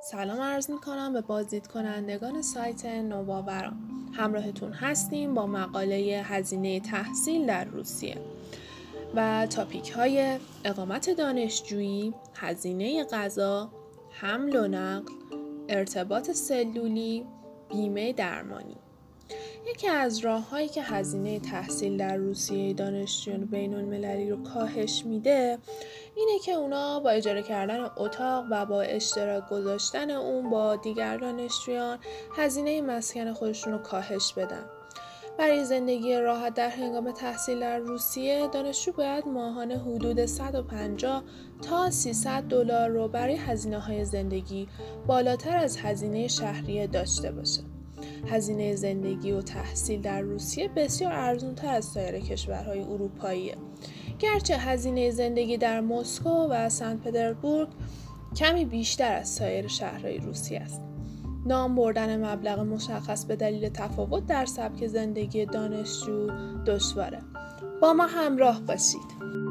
سلام عرض می کنم به بازدید کنندگان سایت نوباوران همراهتون هستیم با مقاله هزینه تحصیل در روسیه و تاپیک های اقامت دانشجویی، هزینه غذا، حمل و نقل، ارتباط سلولی، بیمه درمانی. یکی از راههایی که هزینه تحصیل در روسیه دانشجویان بین المللی رو کاهش میده اینه که اونا با اجاره کردن اتاق و با اشتراک گذاشتن اون با دیگر دانشجویان هزینه مسکن خودشون رو کاهش بدن برای زندگی راحت در هنگام تحصیل در روسیه دانشجو باید ماهانه حدود 150 تا 300 دلار رو برای هزینه های زندگی بالاتر از هزینه شهریه داشته باشه. هزینه زندگی و تحصیل در روسیه بسیار ارزونتر از سایر کشورهای اروپاییه. گرچه هزینه زندگی در مسکو و سنت پتربورگ کمی بیشتر از سایر شهرهای روسیه است. نام بردن مبلغ مشخص به دلیل تفاوت در سبک زندگی دانشجو دشواره. با ما همراه باشید.